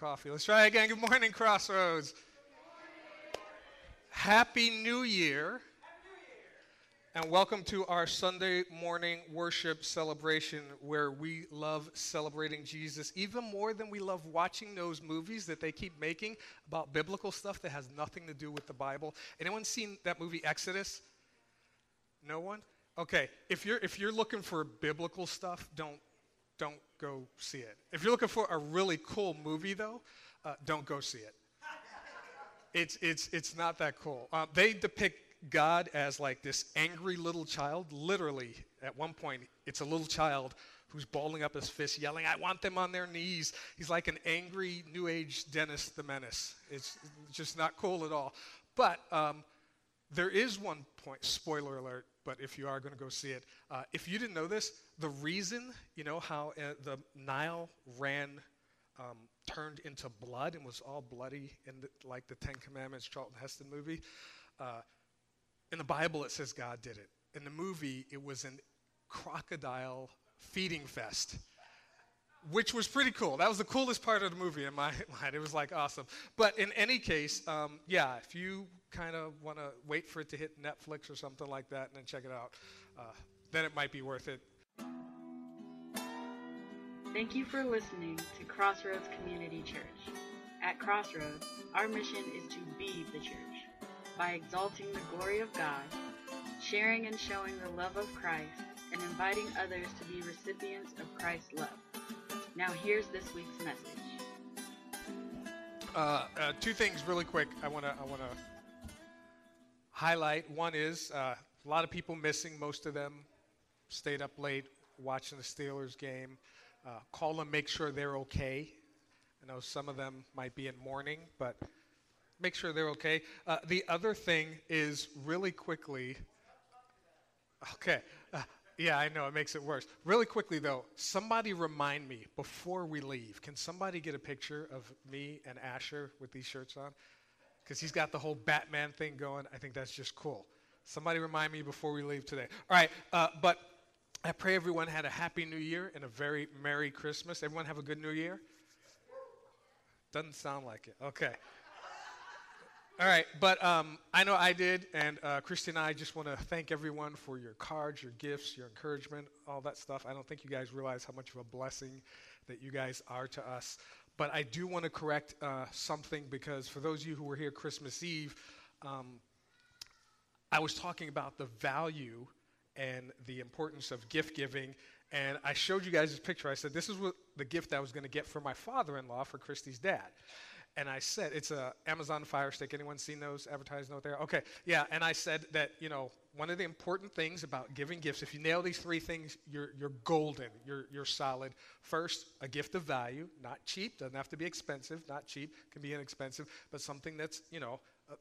coffee. Let's try again. Good morning, Crossroads. Happy New Year. And welcome to our Sunday morning worship celebration where we love celebrating Jesus even more than we love watching those movies that they keep making about biblical stuff that has nothing to do with the Bible. Anyone seen that movie Exodus? No one? Okay, if you're if you're looking for biblical stuff, don't don't go see it. If you're looking for a really cool movie, though, uh, don't go see it. It's, it's, it's not that cool. Uh, they depict God as like this angry little child. Literally, at one point, it's a little child who's balling up his fist, yelling, I want them on their knees. He's like an angry New Age Dennis the Menace. It's just not cool at all. But um, there is one point, spoiler alert, but if you are going to go see it, uh, if you didn't know this, the reason, you know, how uh, the Nile ran, um, turned into blood and was all bloody in the, like the Ten Commandments Charlton Heston movie, uh, in the Bible it says God did it. In the movie, it was an crocodile feeding fest which was pretty cool. That was the coolest part of the movie in my mind. It was like awesome. But in any case, um, yeah, if you kind of want to wait for it to hit Netflix or something like that and then check it out, uh, then it might be worth it. Thank you for listening to Crossroads Community Church. At Crossroads, our mission is to be the church by exalting the glory of God, sharing and showing the love of Christ, and inviting others to be recipients of Christ's love. Now, here's this week's message. Uh, uh, two things, really quick. I want to I want to highlight. One is uh, a lot of people missing. Most of them stayed up late watching the Steelers game. Uh, call them, make sure they're okay. I know some of them might be in mourning, but make sure they're okay. Uh, the other thing is really quickly. Okay. Uh, yeah, I know, it makes it worse. Really quickly, though, somebody remind me before we leave. Can somebody get a picture of me and Asher with these shirts on? Because he's got the whole Batman thing going. I think that's just cool. Somebody remind me before we leave today. All right, uh, but I pray everyone had a happy new year and a very Merry Christmas. Everyone have a good new year? Doesn't sound like it. Okay. All right, but um, I know I did, and uh, Christy and I just want to thank everyone for your cards, your gifts, your encouragement, all that stuff. I don't think you guys realize how much of a blessing that you guys are to us. But I do want to correct uh, something because for those of you who were here Christmas Eve, um, I was talking about the value and the importance of gift giving. And I showed you guys this picture. I said, This is what the gift I was going to get for my father in law for Christy's dad. And I said, it's a Amazon Fire Stick. Anyone seen those advertised out there? Okay, yeah. And I said that you know one of the important things about giving gifts, if you nail these three things, you're you're golden. You're you're solid. First, a gift of value, not cheap. Doesn't have to be expensive. Not cheap. Can be inexpensive, but something that's you know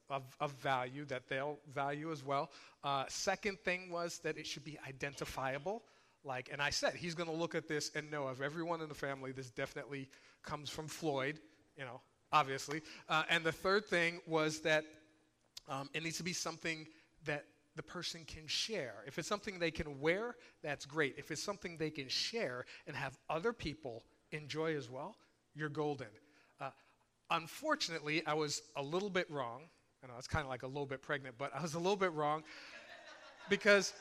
of, of value that they'll value as well. Uh, second thing was that it should be identifiable. Like, and I said, he's going to look at this and know of everyone in the family, this definitely comes from Floyd. You know, obviously. Uh, and the third thing was that um, it needs to be something that the person can share. If it's something they can wear, that's great. If it's something they can share and have other people enjoy as well, you're golden. Uh, unfortunately, I was a little bit wrong. I know it's kind of like a little bit pregnant, but I was a little bit wrong because,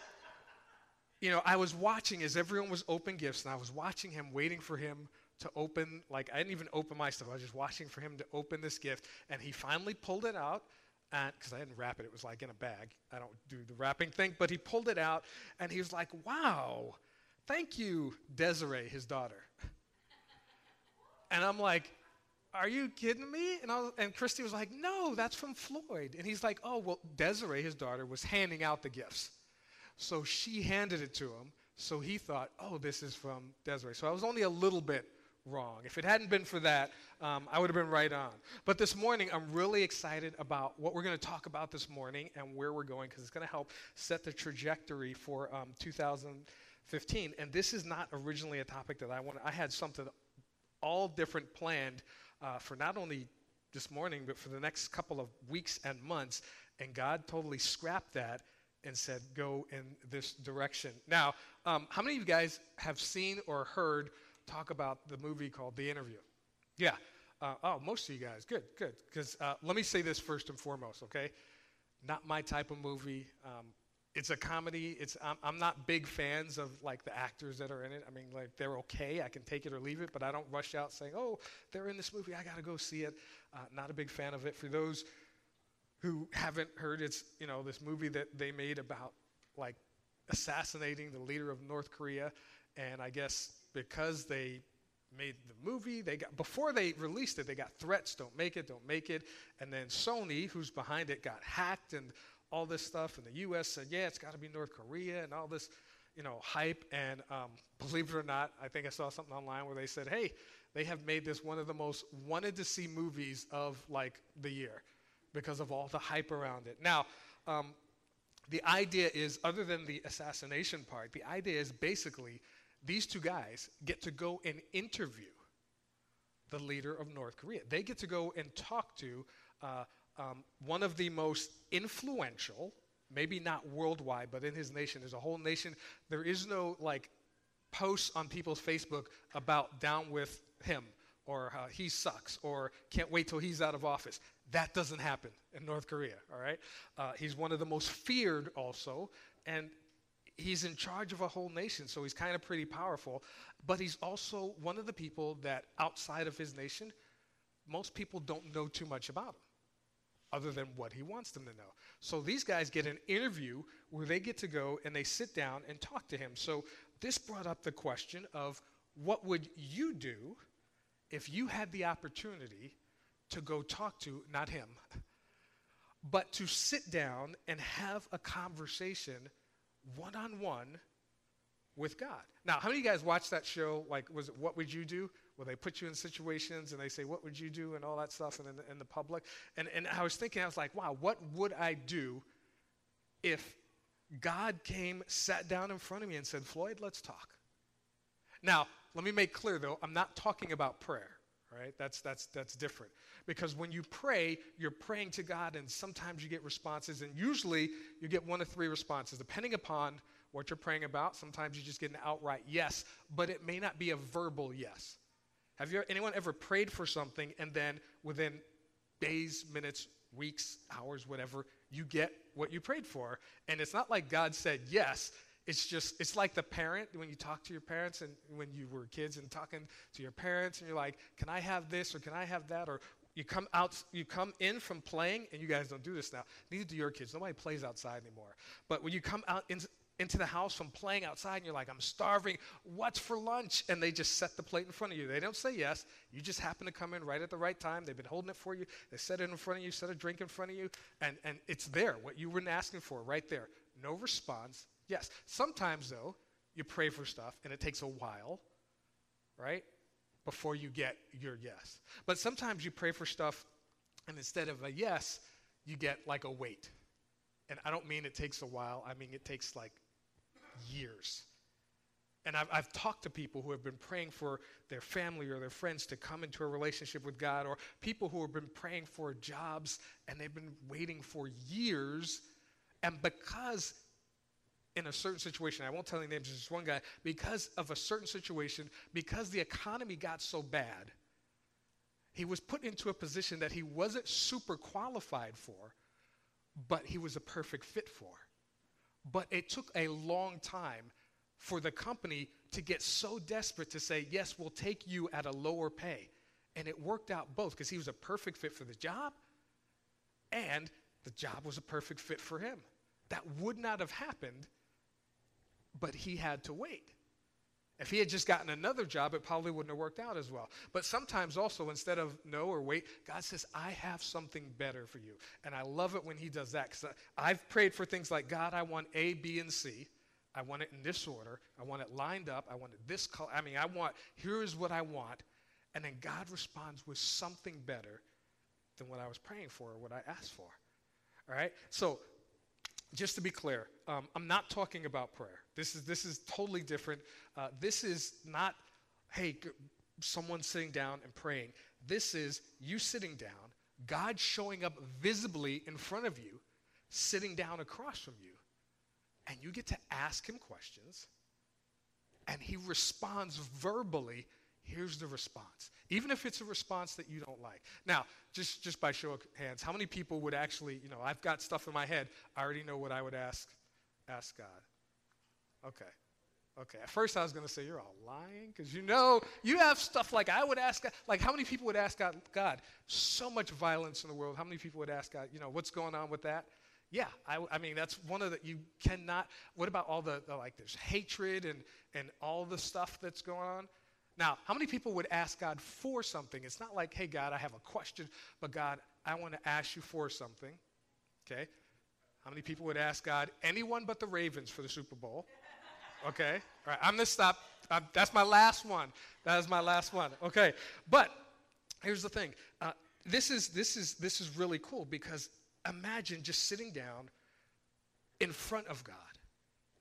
you know, I was watching as everyone was open gifts, and I was watching him, waiting for him to open, like, I didn't even open my stuff. I was just watching for him to open this gift. And he finally pulled it out, and because I didn't wrap it, it was like in a bag. I don't do the wrapping thing, but he pulled it out, and he was like, wow, thank you, Desiree, his daughter. and I'm like, are you kidding me? And, I was, and Christy was like, no, that's from Floyd. And he's like, oh, well, Desiree, his daughter, was handing out the gifts. So she handed it to him. So he thought, oh, this is from Desiree. So I was only a little bit wrong. If it hadn't been for that, um, I would have been right on. But this morning, I'm really excited about what we're going to talk about this morning and where we're going because it's going to help set the trajectory for um, 2015. And this is not originally a topic that I wanted. I had something all different planned uh, for not only this morning, but for the next couple of weeks and months. And God totally scrapped that and said, go in this direction. Now, um, how many of you guys have seen or heard? Talk about the movie called The Interview. Yeah. Uh, oh, most of you guys. Good, good. Because uh, let me say this first and foremost, okay? Not my type of movie. Um, it's a comedy. It's I'm, I'm, not big fans of like the actors that are in it. I mean, like they're okay. I can take it or leave it, but I don't rush out saying, "Oh, they're in this movie. I got to go see it." Uh, not a big fan of it. For those who haven't heard, it's you know this movie that they made about like assassinating the leader of North Korea, and I guess because they made the movie. They got before they released it, they got threats: "Don't make it, don't make it." And then Sony, who's behind it, got hacked and all this stuff. And the U.S. said, "Yeah, it's got to be North Korea," and all this, you know, hype. And um, believe it or not, I think I saw something online where they said, "Hey, they have made this one of the most wanted to see movies of like the year because of all the hype around it." Now. Um, the idea is, other than the assassination part, the idea is basically these two guys get to go and interview the leader of North Korea. They get to go and talk to uh, um, one of the most influential, maybe not worldwide, but in his nation. There's a whole nation. There is no like posts on people's Facebook about down with him or uh, he sucks or can't wait till he's out of office. That doesn't happen in North Korea, all right? Uh, he's one of the most feared also, and he's in charge of a whole nation, so he's kind of pretty powerful. But he's also one of the people that outside of his nation, most people don't know too much about him, other than what he wants them to know. So these guys get an interview where they get to go and they sit down and talk to him. So this brought up the question of what would you do if you had the opportunity to go talk to, not him, but to sit down and have a conversation one on one with God. Now, how many of you guys watch that show? Like, was it What Would You Do? Where they put you in situations and they say, What would you do? and all that stuff and in, in the public. And, and I was thinking, I was like, wow, what would I do if God came, sat down in front of me and said, Floyd, let's talk? Now, let me make clear though, I'm not talking about prayer right? That's, that's, that's different. Because when you pray, you're praying to God, and sometimes you get responses, and usually you get one of three responses, depending upon what you're praying about. Sometimes you just get an outright yes, but it may not be a verbal yes. Have you, anyone ever prayed for something, and then within days, minutes, weeks, hours, whatever, you get what you prayed for? And it's not like God said yes, it's just it's like the parent when you talk to your parents and when you were kids and talking to your parents and you're like can i have this or can i have that? Or you come out you come in from playing and you guys don't do this now. Neither do your kids. Nobody plays outside anymore. But when you come out in, into the house from playing outside and you're like i'm starving. What's for lunch? And they just set the plate in front of you. They don't say yes. You just happen to come in right at the right time. They've been holding it for you. They set it in front of you set a drink in front of you and, and it's there. What you weren't asking for right there. No response Yes. Sometimes, though, you pray for stuff and it takes a while, right? Before you get your yes. But sometimes you pray for stuff and instead of a yes, you get like a wait. And I don't mean it takes a while, I mean it takes like years. And I've, I've, talked to people who have been praying for their family or their friends to come into a relationship with God, or people who have been praying for jobs and they've been waiting for years. And because in a certain situation, I won't tell any names, just one guy, because of a certain situation, because the economy got so bad, he was put into a position that he wasn't super qualified for, but he was a perfect fit for. But it took a long time for the company to get so desperate to say, yes, we'll take you at a lower pay. And it worked out both because he was a perfect fit for the job and the job was a perfect fit for him. That would not have happened but he had to wait. If he had just gotten another job, it probably wouldn't have worked out as well. But sometimes also, instead of no or wait, God says, I have something better for you. And I love it when he does that because I've prayed for things like, God, I want A, B, and C. I want it in this order. I want it lined up. I want it this color. I mean, I want, here is what I want. And then God responds with something better than what I was praying for or what I asked for. All right? So just to be clear, um, I'm not talking about prayer. This is, this is totally different. Uh, this is not, hey, someone sitting down and praying. This is you sitting down, God showing up visibly in front of you, sitting down across from you, and you get to ask him questions, and he responds verbally. Here's the response. Even if it's a response that you don't like. Now, just, just by show of hands, how many people would actually, you know, I've got stuff in my head, I already know what I would ask, ask God. Okay. Okay. At first I was going to say, you're all lying because you know, you have stuff like I would ask God, like how many people would ask God, God, so much violence in the world. How many people would ask God, you know, what's going on with that? Yeah, I, I, mean that's one of the you cannot. What about all the, the, like there's hatred and and all the stuff that's going on? Now, how many people would ask God for something? It's not like, hey God, I have a question, but God, I want to ask you for something. Okay, how many people would ask God anyone but the Ravens for the Super Bowl? Okay, all right, I'm gonna stop. Uh, that's my last one. That is my last one. Okay, but here's the thing. Uh, this is this is this is really cool because imagine just sitting down in front of God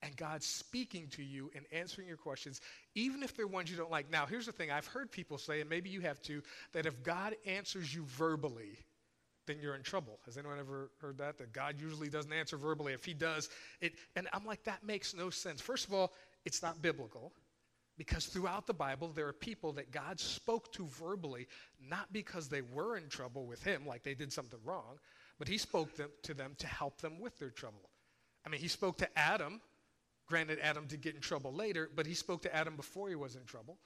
and God speaking to you and answering your questions, even if they're ones you don't like. Now, here's the thing I've heard people say, and maybe you have too, that if God answers you verbally, then you're in trouble. Has anyone ever heard that? That God usually doesn't answer verbally. If He does, it. And I'm like, that makes no sense. First of all, it's not biblical. Because throughout the Bible, there are people that God spoke to verbally, not because they were in trouble with Him, like they did something wrong, but he spoke them, to them to help them with their trouble. I mean, he spoke to Adam. Granted, Adam did get in trouble later, but he spoke to Adam before he was in trouble.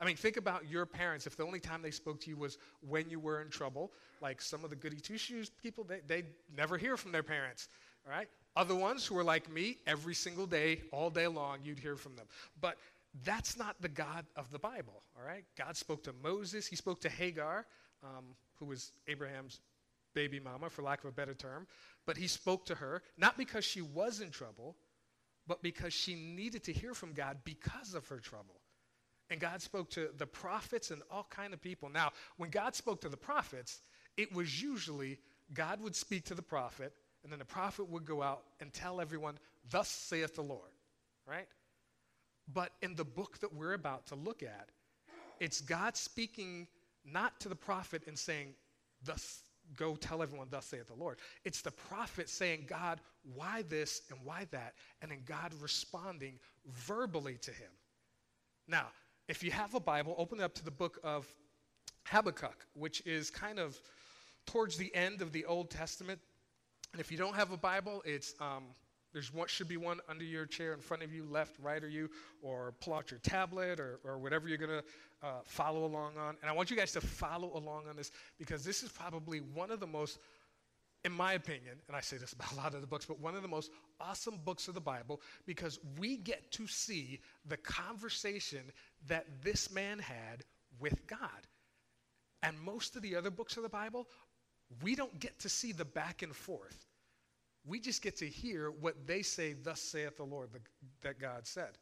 I mean, think about your parents. If the only time they spoke to you was when you were in trouble, like some of the goody two shoes people, they, they never hear from their parents. All right? Other ones who are like me, every single day, all day long, you'd hear from them. But that's not the God of the Bible. All right? God spoke to Moses, he spoke to Hagar, um, who was Abraham's baby mama, for lack of a better term, but he spoke to her, not because she was in trouble, but because she needed to hear from God because of her trouble. And God spoke to the prophets and all kind of people. Now, when God spoke to the prophets, it was usually God would speak to the prophet, and then the prophet would go out and tell everyone, Thus saith the Lord, right? But in the book that we're about to look at, it's God speaking not to the prophet and saying, Thus go tell everyone, thus saith the Lord. It's the prophet saying, God, why this and why that? And then God responding verbally to him. Now, if you have a Bible, open it up to the book of Habakkuk, which is kind of towards the end of the Old Testament. And if you don't have a Bible, it's um, there's one should be one under your chair in front of you, left, right, or you, or pull out your tablet or, or whatever you're gonna uh, follow along on. And I want you guys to follow along on this because this is probably one of the most, in my opinion, and I say this about a lot of the books, but one of the most awesome books of the Bible because we get to see the conversation that this man had with God. And most of the other books of the Bible, we don't get to see the back and forth. We just get to hear what they say, Thus saith the Lord, the, that God said.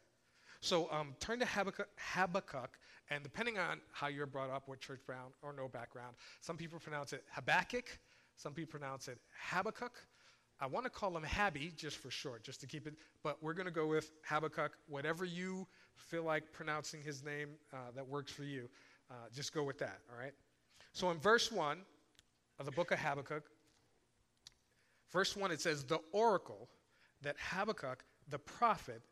So um, turn to Habakkuk, Habakkuk, and depending on how you're brought up, what church background or no background, some people pronounce it Habakkuk, some people pronounce it Habakkuk. I want to call him Habby just for short, just to keep it, but we're going to go with Habakkuk. Whatever you feel like pronouncing his name uh, that works for you, uh, just go with that, all right? So in verse 1 of the book of Habakkuk, verse 1, it says, The oracle that Habakkuk the prophet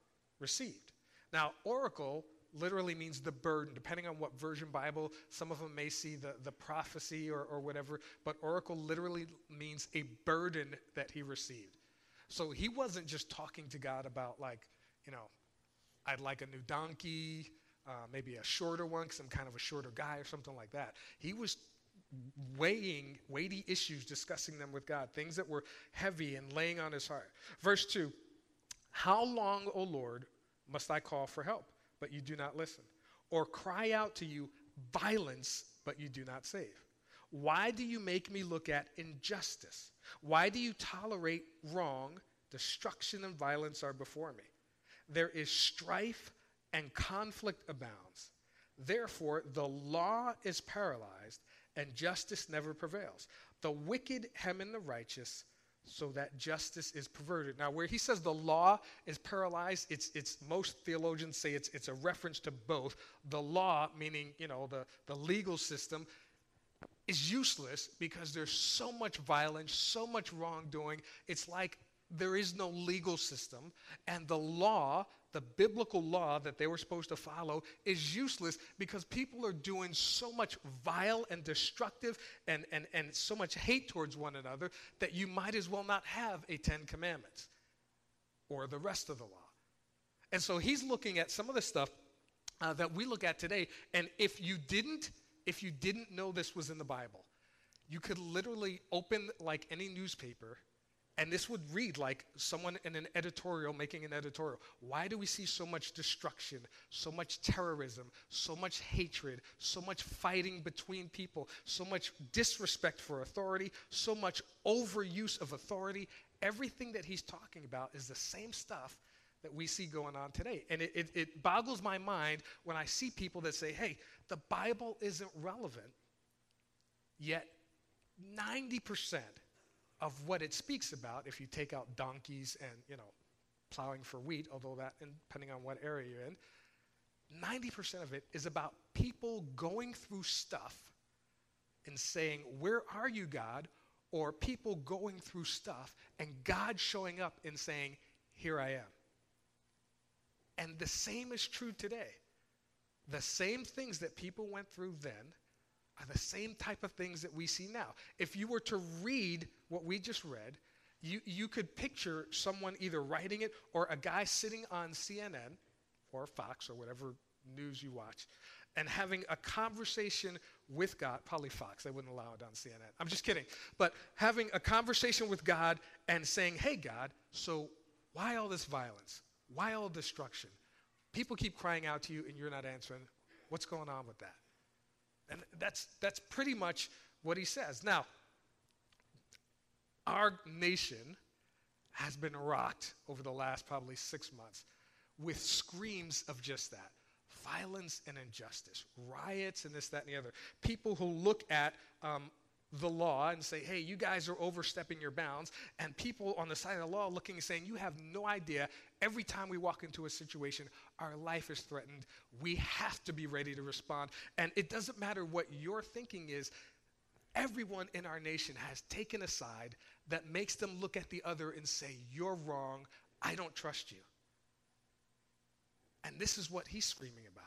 received. Now, oracle literally means the burden, depending on what version Bible. Some of them may see the, the prophecy or, or whatever, but oracle literally means a burden that he received. So he wasn't just talking to God about, like, you know, I'd like a new donkey, uh, maybe a shorter one because I'm kind of a shorter guy or something like that. He was weighing weighty issues, discussing them with God, things that were heavy and laying on his heart. Verse 2 How long, O Lord, must I call for help, but you do not listen? Or cry out to you violence, but you do not save? Why do you make me look at injustice? Why do you tolerate wrong? Destruction and violence are before me. There is strife and conflict abounds. Therefore, the law is paralyzed and justice never prevails. The wicked hem in the righteous so that justice is perverted. Now, where he says the law is paralyzed, it's, it's most theologians say it's, it's a reference to both. The law, meaning, you know, the, the legal system, is useless because there's so much violence, so much wrongdoing. It's like there is no legal system. And the law, the biblical law that they were supposed to follow is useless because people are doing so much vile and destructive and, and, and so much hate towards one another that you might as well not have a Ten Commandments or the rest of the law. And so he's looking at some of the stuff uh, that we look at today. And if you didn't, if you didn't know this was in the Bible, you could literally open like any newspaper and this would read like someone in an editorial making an editorial. Why do we see so much destruction, so much terrorism, so much hatred, so much fighting between people, so much disrespect for authority, so much overuse of authority? Everything that he's talking about is the same stuff that we see going on today. And it, it, it boggles my mind when I see people that say, hey, the Bible isn't relevant, yet 90% of what it speaks about, if you take out donkeys and, you know, plowing for wheat, although that, depending on what area you're in, 90% of it is about people going through stuff and saying, Where are you, God? Or people going through stuff and God showing up and saying, Here I am. And the same is true today. The same things that people went through then are the same type of things that we see now. If you were to read what we just read, you, you could picture someone either writing it or a guy sitting on CNN or Fox or whatever news you watch and having a conversation with God, probably Fox, they wouldn't allow it on CNN. I'm just kidding. But having a conversation with God and saying, hey, God, so why all this violence? Why all destruction? People keep crying out to you and you're not answering. What's going on with that? And that's, that's pretty much what he says. Now, our nation has been rocked over the last probably six months with screams of just that violence and injustice, riots and this, that, and the other. People who look at um, the law and say, hey, you guys are overstepping your bounds. And people on the side of the law looking and saying, you have no idea. Every time we walk into a situation, our life is threatened. We have to be ready to respond. And it doesn't matter what your thinking is, everyone in our nation has taken a side that makes them look at the other and say, you're wrong. I don't trust you. And this is what he's screaming about.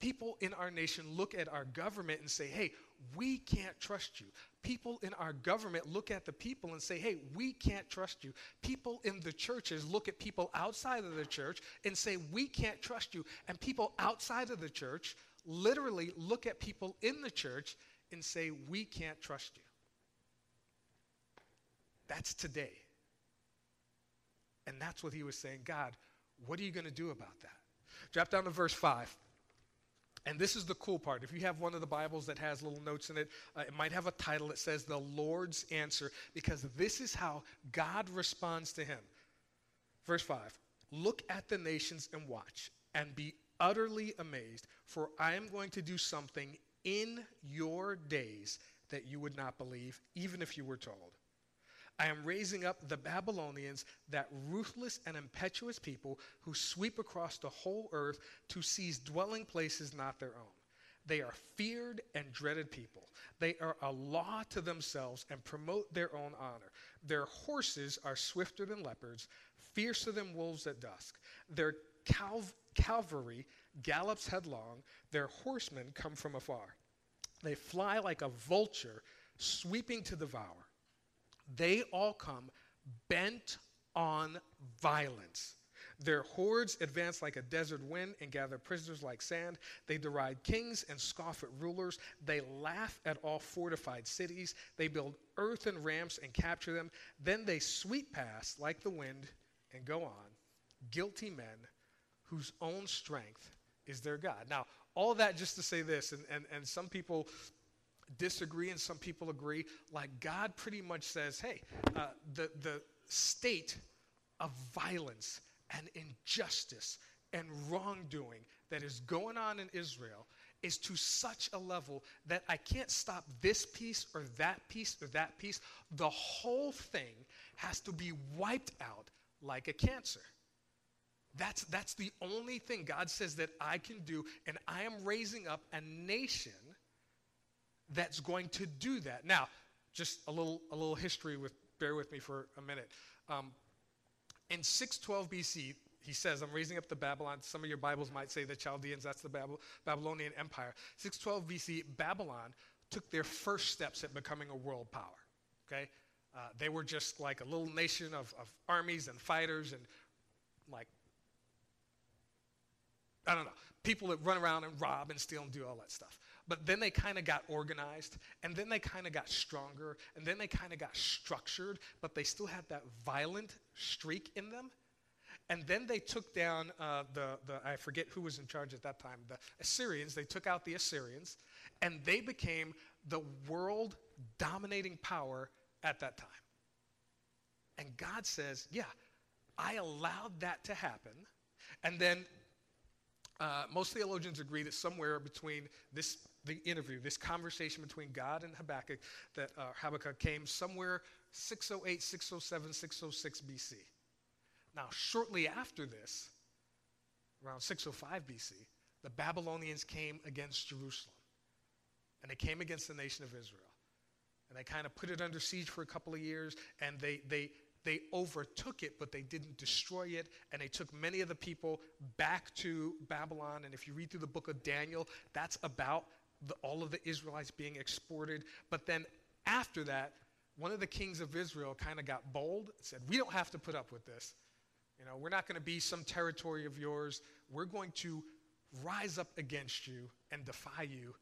People in our nation look at our government and say, hey, we can't trust you. People in our government look at the people and say, hey, we can't trust you. People in the churches look at people outside of the church and say, we can't trust you. And people outside of the church literally look at people in the church and say, we can't trust you. That's today. And that's what he was saying God, what are you going to do about that? Drop down to verse 5. And this is the cool part. If you have one of the Bibles that has little notes in it, uh, it might have a title that says The Lord's Answer, because this is how God responds to him. Verse 5 Look at the nations and watch, and be utterly amazed, for I am going to do something in your days that you would not believe, even if you were told. I am raising up the Babylonians, that ruthless and impetuous people who sweep across the whole earth to seize dwelling places not their own. They are feared and dreaded people. They are a law to themselves and promote their own honor. Their horses are swifter than leopards, fiercer than wolves at dusk. Their calv- cavalry gallops headlong. Their horsemen come from afar. They fly like a vulture, sweeping to devour. They all come bent on violence. Their hordes advance like a desert wind and gather prisoners like sand. They deride kings and scoff at rulers. They laugh at all fortified cities. They build earthen ramps and capture them. Then they sweep past like the wind and go on. Guilty men whose own strength is their God. Now, all that just to say this, and, and, and some people disagree and some people agree. Like God pretty much says, hey, uh, the, the state of violence and injustice and wrongdoing that is going on in Israel is to such a level that I can't stop this piece or that piece or that piece. The whole thing has to be wiped out like a cancer. That's, that's the only thing God says that I can do, and I am raising up a nation that's going to do that. Now, just a little, a little history with, bear with me for a minute. Um, in 612 BC, he says, I'm raising up the Babylon. Some of your Bibles might say the Chaldeans, that's the Babylonian Empire. 612 BC, Babylon took their first steps at becoming a world power. Okay? Uh, they were just like a little nation of, of armies and fighters and like, I don't know, people that run around and rob and steal and do all that stuff. But then they kind of got organized, and then they kind of got stronger, and then they kind of got structured, but they still had that violent streak in them. And then they took down uh, the, the, I forget who was in charge at that time, the Assyrians. They took out the Assyrians, and they became the world dominating power at that time. And God says, Yeah, I allowed that to happen. And then uh, most theologians agree that somewhere between this the interview, this conversation between God and Habakkuk, that uh, Habakkuk came somewhere 608, 607, 606 BC. Now, shortly after this, around 605 BC, the Babylonians came against Jerusalem. And they came against the nation of Israel. And they kind of put it under siege for a couple of years, and they, they, they overtook it, but they didn't destroy it. And they took many of the people back to Babylon. And if you read through the book of Daniel, that's about the, all of the Israelites being exported. But then after that, one of the kings of Israel kind of got bold and said, We don't have to put up with this. You know, we're not going to be some territory of yours. We're going to rise up against you and defy you.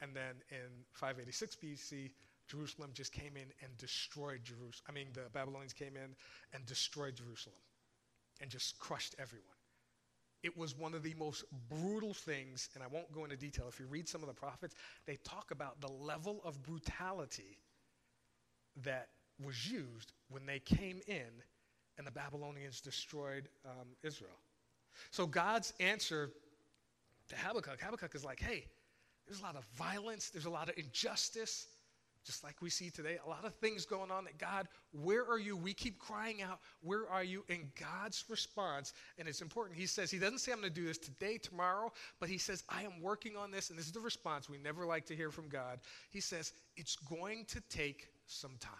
And then in 586 BC, Jerusalem just came in and destroyed Jerusalem. I mean, the Babylonians came in and destroyed Jerusalem and just crushed everyone. It was one of the most brutal things, and I won't go into detail. If you read some of the prophets, they talk about the level of brutality that was used when they came in and the Babylonians destroyed um, Israel. So God's answer to Habakkuk, Habakkuk is like, hey, there's a lot of violence, there's a lot of injustice, just like we see today, a lot of things going on that God, where are you? We keep crying out, where are you? And God's response, and it's important, he says, he doesn't say I'm going to do this today, tomorrow, but he says, I am working on this, and this is the response we never like to hear from God. He says, it's going to take some time.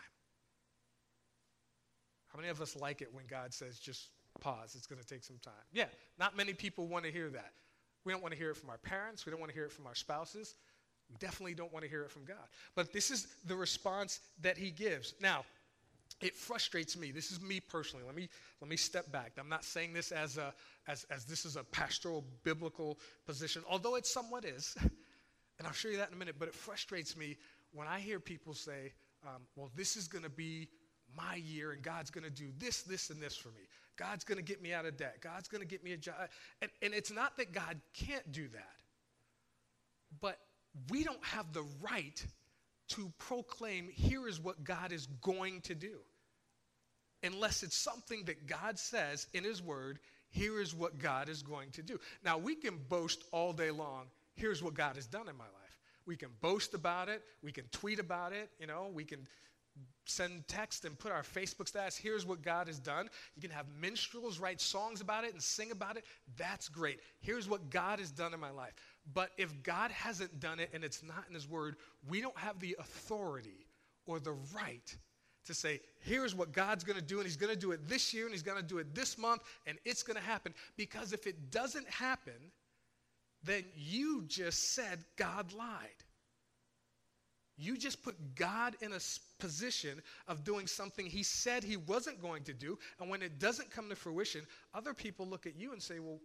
How many of us like it when God says, just pause, it's going to take some time? Yeah, not many people want to hear that. We don't want to hear it from our parents, we don't want to hear it from our spouses. Definitely don't want to hear it from God. But this is the response that he gives. Now, it frustrates me. This is me personally. Let me let me step back. I'm not saying this as a as as this is a pastoral biblical position, although it somewhat is. And I'll show you that in a minute. But it frustrates me when I hear people say, um, "Well, this is going to be my year, and God's going to do this, this, and this for me. God's going to get me out of debt. God's going to get me a job." And, and it's not that God can't do that, but we don't have the right to proclaim, here is what God is going to do. Unless it's something that God says in His Word, here is what God is going to do. Now, we can boast all day long, here's what God has done in my life. We can boast about it, we can tweet about it, you know, we can send text and put our Facebook status, here's what God has done. You can have minstrels write songs about it and sing about it. That's great. Here's what God has done in my life. But if God hasn't done it and it's not in His Word, we don't have the authority or the right to say, here's what God's going to do, and He's going to do it this year, and He's going to do it this month, and it's going to happen. Because if it doesn't happen, then you just said God lied. You just put God in a position of doing something He said He wasn't going to do, and when it doesn't come to fruition, other people look at you and say, well,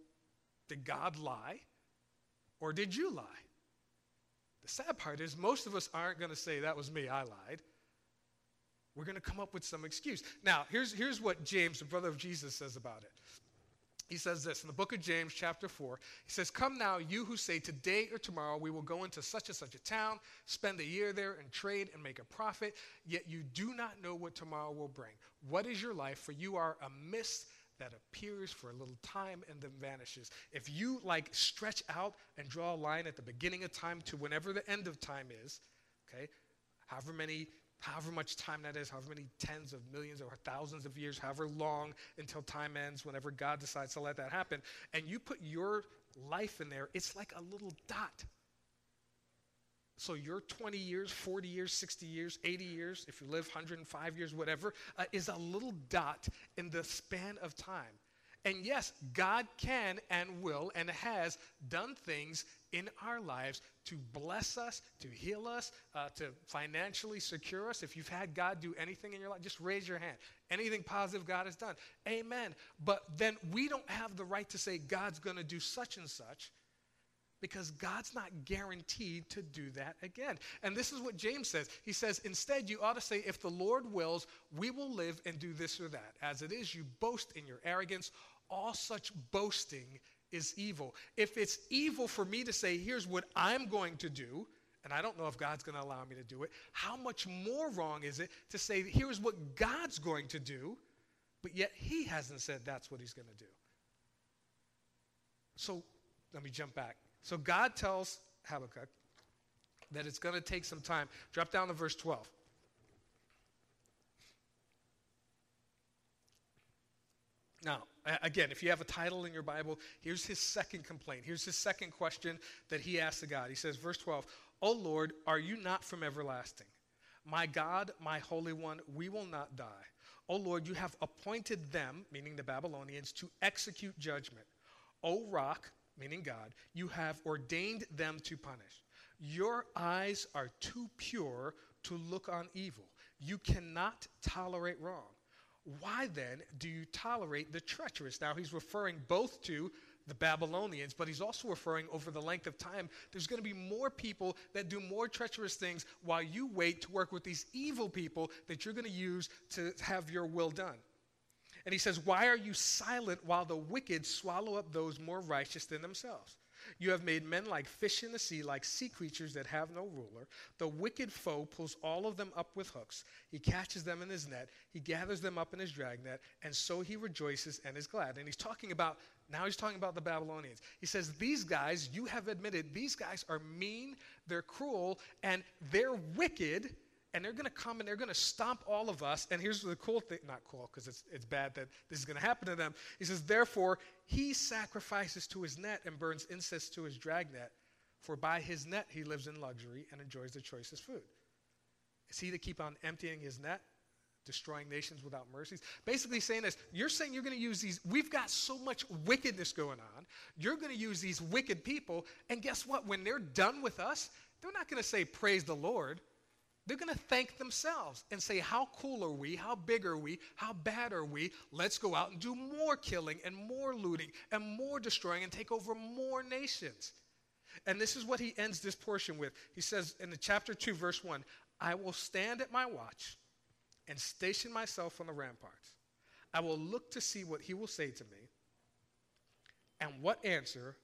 did God lie? Or did you lie? The sad part is, most of us aren't going to say, That was me, I lied. We're going to come up with some excuse. Now, here's, here's what James, the brother of Jesus, says about it. He says this in the book of James, chapter 4. He says, Come now, you who say, Today or tomorrow we will go into such and such a town, spend a year there, and trade and make a profit, yet you do not know what tomorrow will bring. What is your life? For you are a mist that appears for a little time and then vanishes. If you like stretch out and draw a line at the beginning of time to whenever the end of time is, okay, however many, however much time that is, however many tens of millions or thousands of years, however long until time ends, whenever God decides to let that happen, and you put your life in there, it's like a little dot so your 20 years, 40 years, 60 years, 80 years, if you live 105 years, whatever, uh, is a little dot in the span of time. And yes, God can and will and has done things in our lives to bless us, to heal us, uh, to financially secure us. If you've had God do anything in your life, just raise your hand. Anything positive God has done. Amen. But then we don't have the right to say God's going to do such and such because God's not guaranteed to do that again. And this is what James says. He says, instead, you ought to say, if the Lord wills, we will live and do this or that. As it is, you boast in your arrogance. All such boasting is evil. If it's evil for me to say, here's what I'm going to do, and I don't know if God's going to allow me to do it, how much more wrong is it to say, here's what God's going to do, but yet He hasn't said that's what He's going to do? So let me jump back. So God tells Habakkuk that it's going to take some time. Drop down to verse 12. Now, again, if you have a title in your Bible, here's his second complaint. Here's his second question that he asks to God. He says, verse 12, O Lord, are you not from everlasting? My God, my Holy One, we will not die. O Lord, you have appointed them, meaning the Babylonians, to execute judgment. O rock, meaning God, you have ordained them to punish. Your eyes are too pure to look on evil. You cannot tolerate wrong. Why then do you tolerate the treacherous? Now he's referring both to the Babylonians, but he's also referring over the length of time. There's going to be more people that do more treacherous things while you wait to work with these evil people that you're going to use to have your will done. And he says, Why are you silent while the wicked swallow up those more righteous than themselves? You have made men like fish in the sea, like sea creatures that have no ruler. The wicked foe pulls all of them up with hooks. He catches them in his net. He gathers them up in his dragnet, and so he rejoices and is glad. And he's talking about, now he's talking about the Babylonians. He says, These guys, you have admitted, these guys are mean, they're cruel, and they're wicked and they're going to come and they're going to stomp all of us. And here's the cool thing not cool because it's, it's bad that this is going to happen to them. He says, Therefore, he sacrifices to his net and burns incense to his dragnet, for by his net he lives in luxury and enjoys the choicest food. Is he to keep on emptying his net? Destroying nations without mercies. Basically, saying this, you're saying you're going to use these, we've got so much wickedness going on. You're going to use these wicked people, and guess what? When they're done with us, they're not going to say, Praise the Lord they're going to thank themselves and say, How cool are we? How big are we? How bad are we? Let's go out and do more killing and more looting and more destroying and take over more nations. And this is what he ends this portion with. He says in the chapter 2, verse 1 I will stand at my watch and station myself on the ramparts. I will look to see what he will say to me and what answer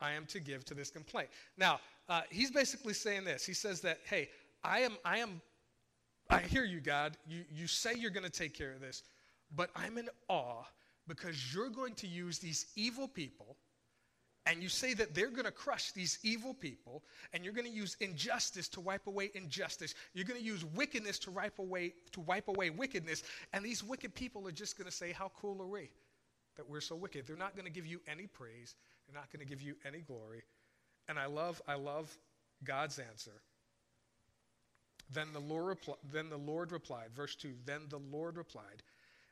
I am to give to this complaint. Now, uh, he's basically saying this. He says that, hey, I am, I am, I hear you, God. You, you say you're going to take care of this, but I'm in awe because you're going to use these evil people and you say that they're going to crush these evil people and you're going to use injustice to wipe away injustice. You're going to use wickedness to wipe away to wipe away wickedness and these wicked people are just going to say how cool are we that we're so wicked? They're not going to give you any praise. They're not going to give you any glory. And i love i love god's answer then the, Lord then the Lord replied, verse 2 Then the Lord replied,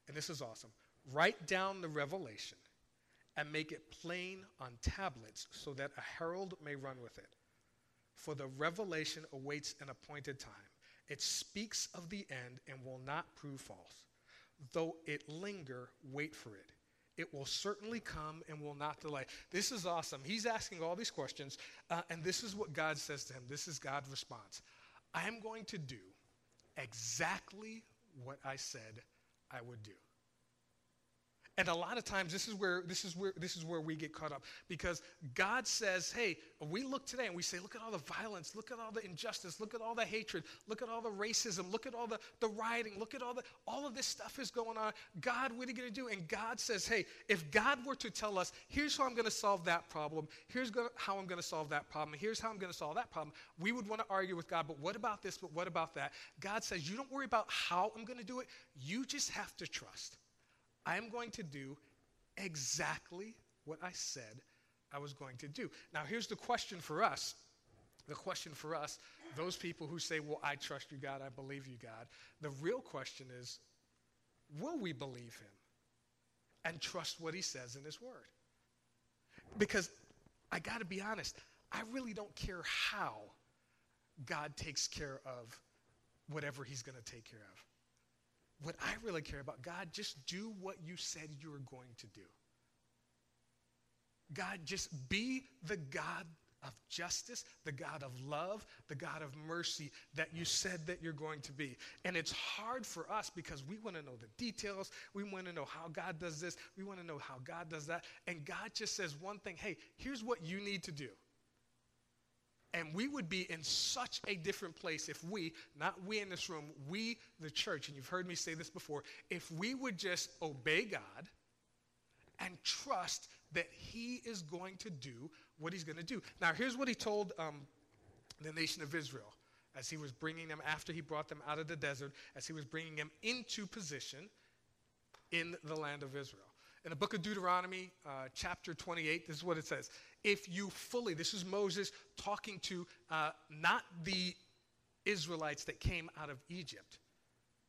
and this is awesome write down the revelation and make it plain on tablets so that a herald may run with it. For the revelation awaits an appointed time. It speaks of the end and will not prove false. Though it linger, wait for it. It will certainly come and will not delay. This is awesome. He's asking all these questions, uh, and this is what God says to him. This is God's response. I am going to do exactly what I said I would do. And a lot of times this is where this is where this is where we get caught up because God says, "Hey, we look today and we say, look at all the violence, look at all the injustice, look at all the hatred, look at all the racism, look at all the, the rioting, look at all the all of this stuff is going on. God, what are you going to do?" And God says, "Hey, if God were to tell us, here's how I'm going to solve that problem, here's how I'm going to solve that problem, here's how I'm going to solve that problem," we would want to argue with God, "But what about this? But what about that?" God says, "You don't worry about how I'm going to do it. You just have to trust." I am going to do exactly what I said I was going to do. Now, here's the question for us. The question for us, those people who say, Well, I trust you, God, I believe you, God. The real question is, will we believe him? and trust what he says in his word. Because I got to be honest, I really don't care how God takes care of whatever he's going to take care of. What I really care about, God, just do what you said you were going to do. God, just be the God of justice, the God of love, the God of mercy that you said that you're going to be. And it's hard for us because we want to know the details. We want to know how God does this. We want to know how God does that. And God just says one thing hey, here's what you need to do. And we would be in such a different place if we, not we in this room, we, the church, and you've heard me say this before, if we would just obey God and trust that He is going to do what He's going to do. Now, here's what He told um, the nation of Israel as He was bringing them, after He brought them out of the desert, as He was bringing them into position in the land of Israel. In the book of Deuteronomy, uh, chapter 28, this is what it says. If you fully, this is Moses talking to uh, not the Israelites that came out of Egypt,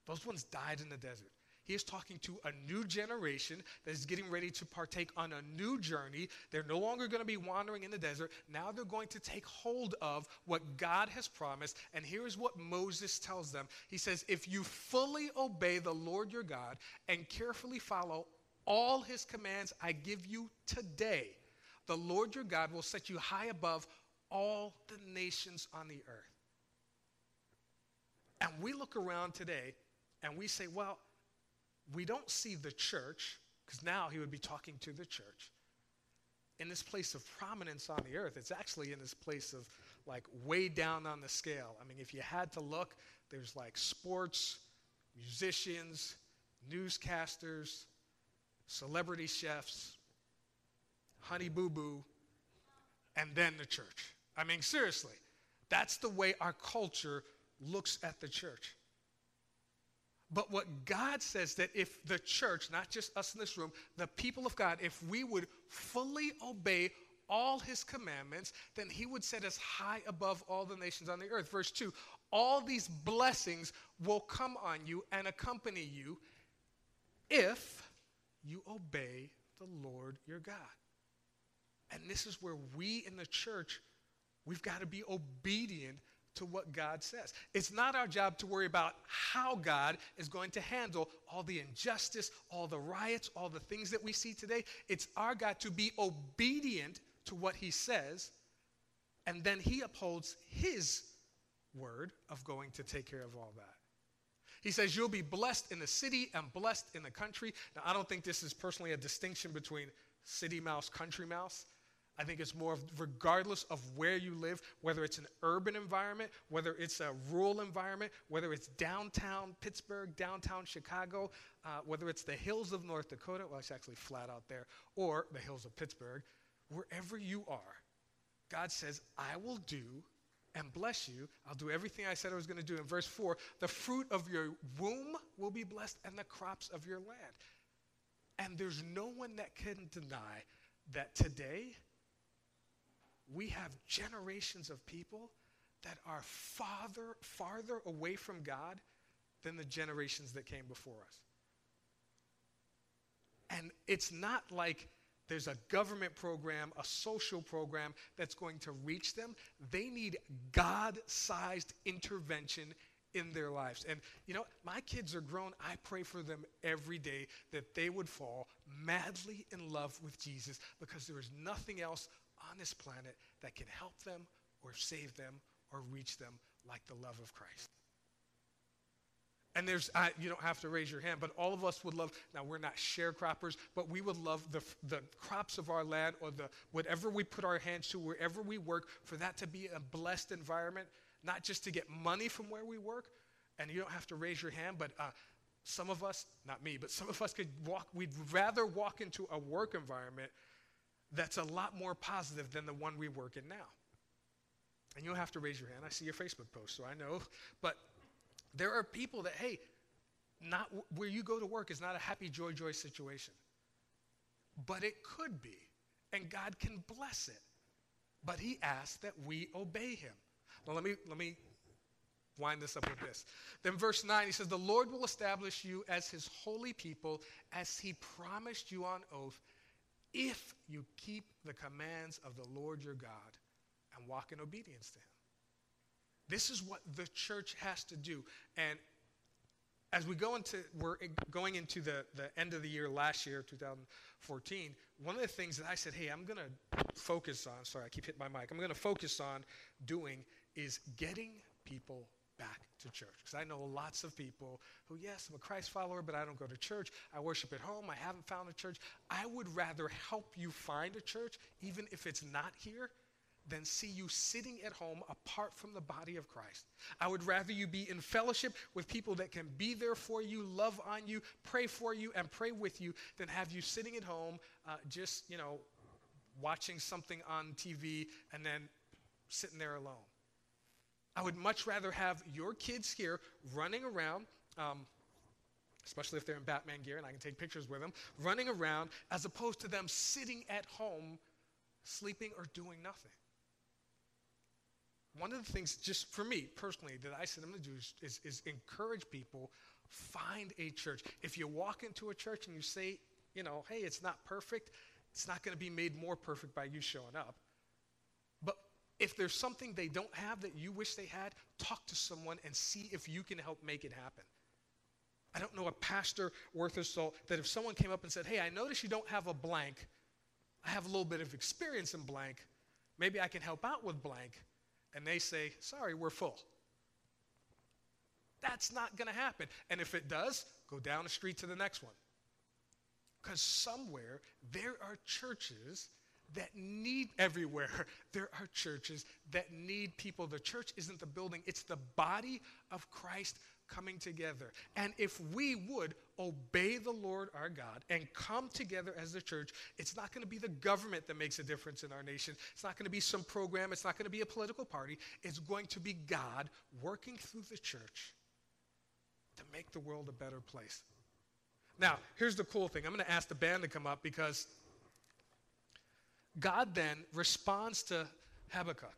those ones died in the desert. He is talking to a new generation that is getting ready to partake on a new journey. They're no longer going to be wandering in the desert. Now they're going to take hold of what God has promised. And here is what Moses tells them He says, If you fully obey the Lord your God and carefully follow all his commands I give you today, the Lord your God will set you high above all the nations on the earth. And we look around today and we say, well, we don't see the church, because now he would be talking to the church, in this place of prominence on the earth. It's actually in this place of like way down on the scale. I mean, if you had to look, there's like sports, musicians, newscasters, celebrity chefs, honey boo boo, and then the church. I mean, seriously, that's the way our culture looks at the church. But what God says that if the church, not just us in this room, the people of God, if we would fully obey all his commandments, then he would set us high above all the nations on the earth. Verse 2 All these blessings will come on you and accompany you if you obey the Lord your God. And this is where we in the church, we've got to be obedient to what God says. It's not our job to worry about how God is going to handle all the injustice, all the riots, all the things that we see today. It's our God to be obedient to what He says, and then He upholds His word of going to take care of all that. He says, You'll be blessed in the city and blessed in the country. Now, I don't think this is personally a distinction between city mouse, country mouse. I think it's more of regardless of where you live, whether it's an urban environment, whether it's a rural environment, whether it's downtown Pittsburgh, downtown Chicago, uh, whether it's the hills of North Dakota, well, it's actually flat out there, or the hills of Pittsburgh, wherever you are, God says, I will do and bless you. I'll do everything I said I was going to do. In verse 4, the fruit of your womb will be blessed and the crops of your land. And there's no one that can deny that today, we have generations of people that are farther, farther away from God than the generations that came before us. And it's not like there's a government program, a social program that's going to reach them. They need God sized intervention in their lives. And you know, my kids are grown. I pray for them every day that they would fall madly in love with Jesus because there is nothing else on this planet that can help them or save them or reach them like the love of Christ. And there's, uh, you don't have to raise your hand, but all of us would love, now we're not sharecroppers, but we would love the, the crops of our land or the, whatever we put our hands to, wherever we work, for that to be a blessed environment, not just to get money from where we work. And you don't have to raise your hand, but uh, some of us, not me, but some of us could walk, we'd rather walk into a work environment that's a lot more positive than the one we work in now. And you don't have to raise your hand. I see your Facebook post, so I know. But there are people that, hey, not where you go to work is not a happy, joy, joy situation. But it could be. And God can bless it. But he asks that we obey him. Let me let me wind this up with this. Then, verse 9, he says, The Lord will establish you as his holy people, as he promised you on oath, if you keep the commands of the Lord your God and walk in obedience to him. This is what the church has to do. And as we go into, we're going into the, the end of the year last year, 2014, one of the things that I said, hey, I'm going to focus on, sorry, I keep hitting my mic, I'm going to focus on doing is getting people back to church. Because I know lots of people who, yes, I'm a Christ follower, but I don't go to church. I worship at home. I haven't found a church. I would rather help you find a church, even if it's not here, than see you sitting at home apart from the body of Christ. I would rather you be in fellowship with people that can be there for you, love on you, pray for you, and pray with you than have you sitting at home uh, just, you know, watching something on TV and then sitting there alone. I would much rather have your kids here running around. Um, especially if they're in Batman gear and I can take pictures with them, running around as opposed to them sitting at home, sleeping or doing nothing one of the things, just for me personally, that I said I'm going to do is, is, is, encourage people find a church. If you walk into a church and you say, you know, hey, it's not perfect, it's not going to be made more perfect by you showing up. If there's something they don't have that you wish they had, talk to someone and see if you can help make it happen. I don't know a pastor worth of salt that if someone came up and said, hey, I notice you don't have a blank, I have a little bit of experience in blank, maybe I can help out with blank and they say, sorry, we're full. That's not going to happen. And if it does, go down the street to the next one. Because somewhere there are churches that need everywhere. There are churches that need people. The church isn't the building, it's the body of Christ coming together. And if we would obey the Lord our God and come together as the church, it's not going to be the government that makes a difference in our nation. It's not going to be some program. It's not going to be a political party. It's going to be God working through the church to make the world a better place. Now, here's the cool thing. I'm going to ask the band to come up because God then responds to Habakkuk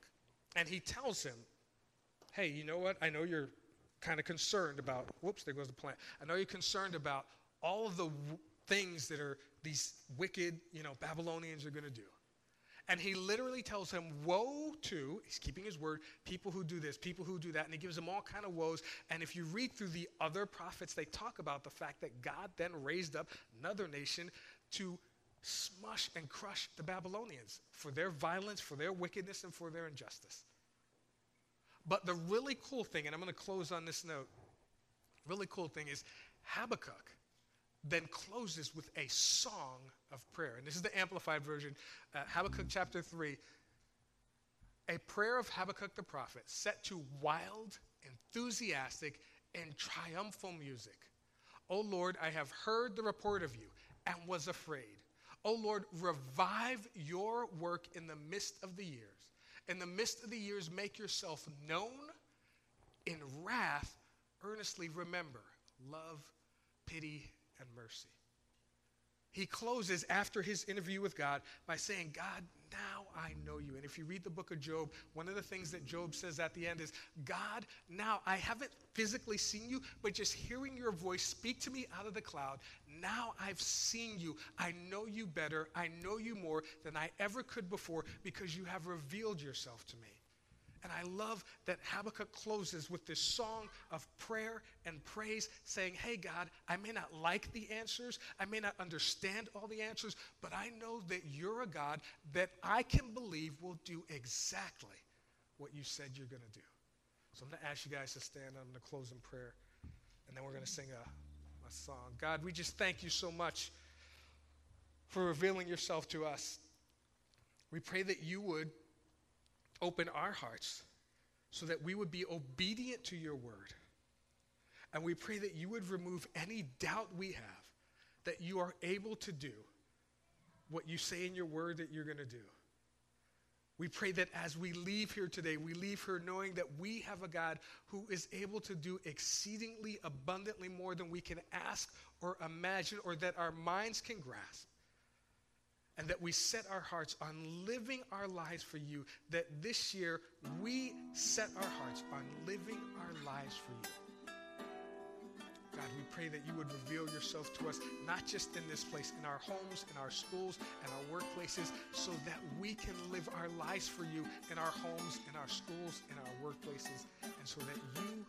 and he tells him, Hey, you know what? I know you're kind of concerned about, whoops, there goes the plant. I know you're concerned about all of the w- things that are these wicked, you know, Babylonians are going to do. And he literally tells him, woe to, he's keeping his word, people who do this, people who do that. And he gives them all kind of woes. And if you read through the other prophets, they talk about the fact that God then raised up another nation to smush and crush the Babylonians for their violence, for their wickedness, and for their injustice. But the really cool thing, and I'm going to close on this note, really cool thing is Habakkuk then closes with a song of prayer. And this is the amplified version, uh, Habakkuk chapter 3. A prayer of Habakkuk the prophet set to wild, enthusiastic, and triumphal music. O Lord, I have heard the report of you and was afraid. O Lord, revive your work in the midst of the years in the midst of the years, make yourself known. In wrath, earnestly remember love, pity, and mercy. He closes after his interview with God by saying, God, now I know you. And if you read the book of Job, one of the things that Job says at the end is, God, now I haven't physically seen you, but just hearing your voice speak to me out of the cloud, now I've seen you. I know you better. I know you more than I ever could before because you have revealed yourself to me. And I love that Habakkuk closes with this song of prayer and praise, saying, Hey, God, I may not like the answers, I may not understand all the answers, but I know that you're a God that I can believe will do exactly what you said you're going to do. So I'm going to ask you guys to stand on the closing prayer, and then we're going to sing a, a song. God, we just thank you so much for revealing yourself to us. We pray that you would open our hearts so that we would be obedient to your word. And we pray that you would remove any doubt we have that you are able to do what you say in your word that you're going to do. We pray that as we leave here today, we leave here knowing that we have a God who is able to do exceedingly abundantly more than we can ask or imagine or that our minds can grasp. And that we set our hearts on living our lives for you, that this year we set our hearts on living our lives for you. God, we pray that you would reveal yourself to us, not just in this place, in our homes, in our schools, and our workplaces, so that we can live our lives for you in our homes, in our schools, in our workplaces, and so that you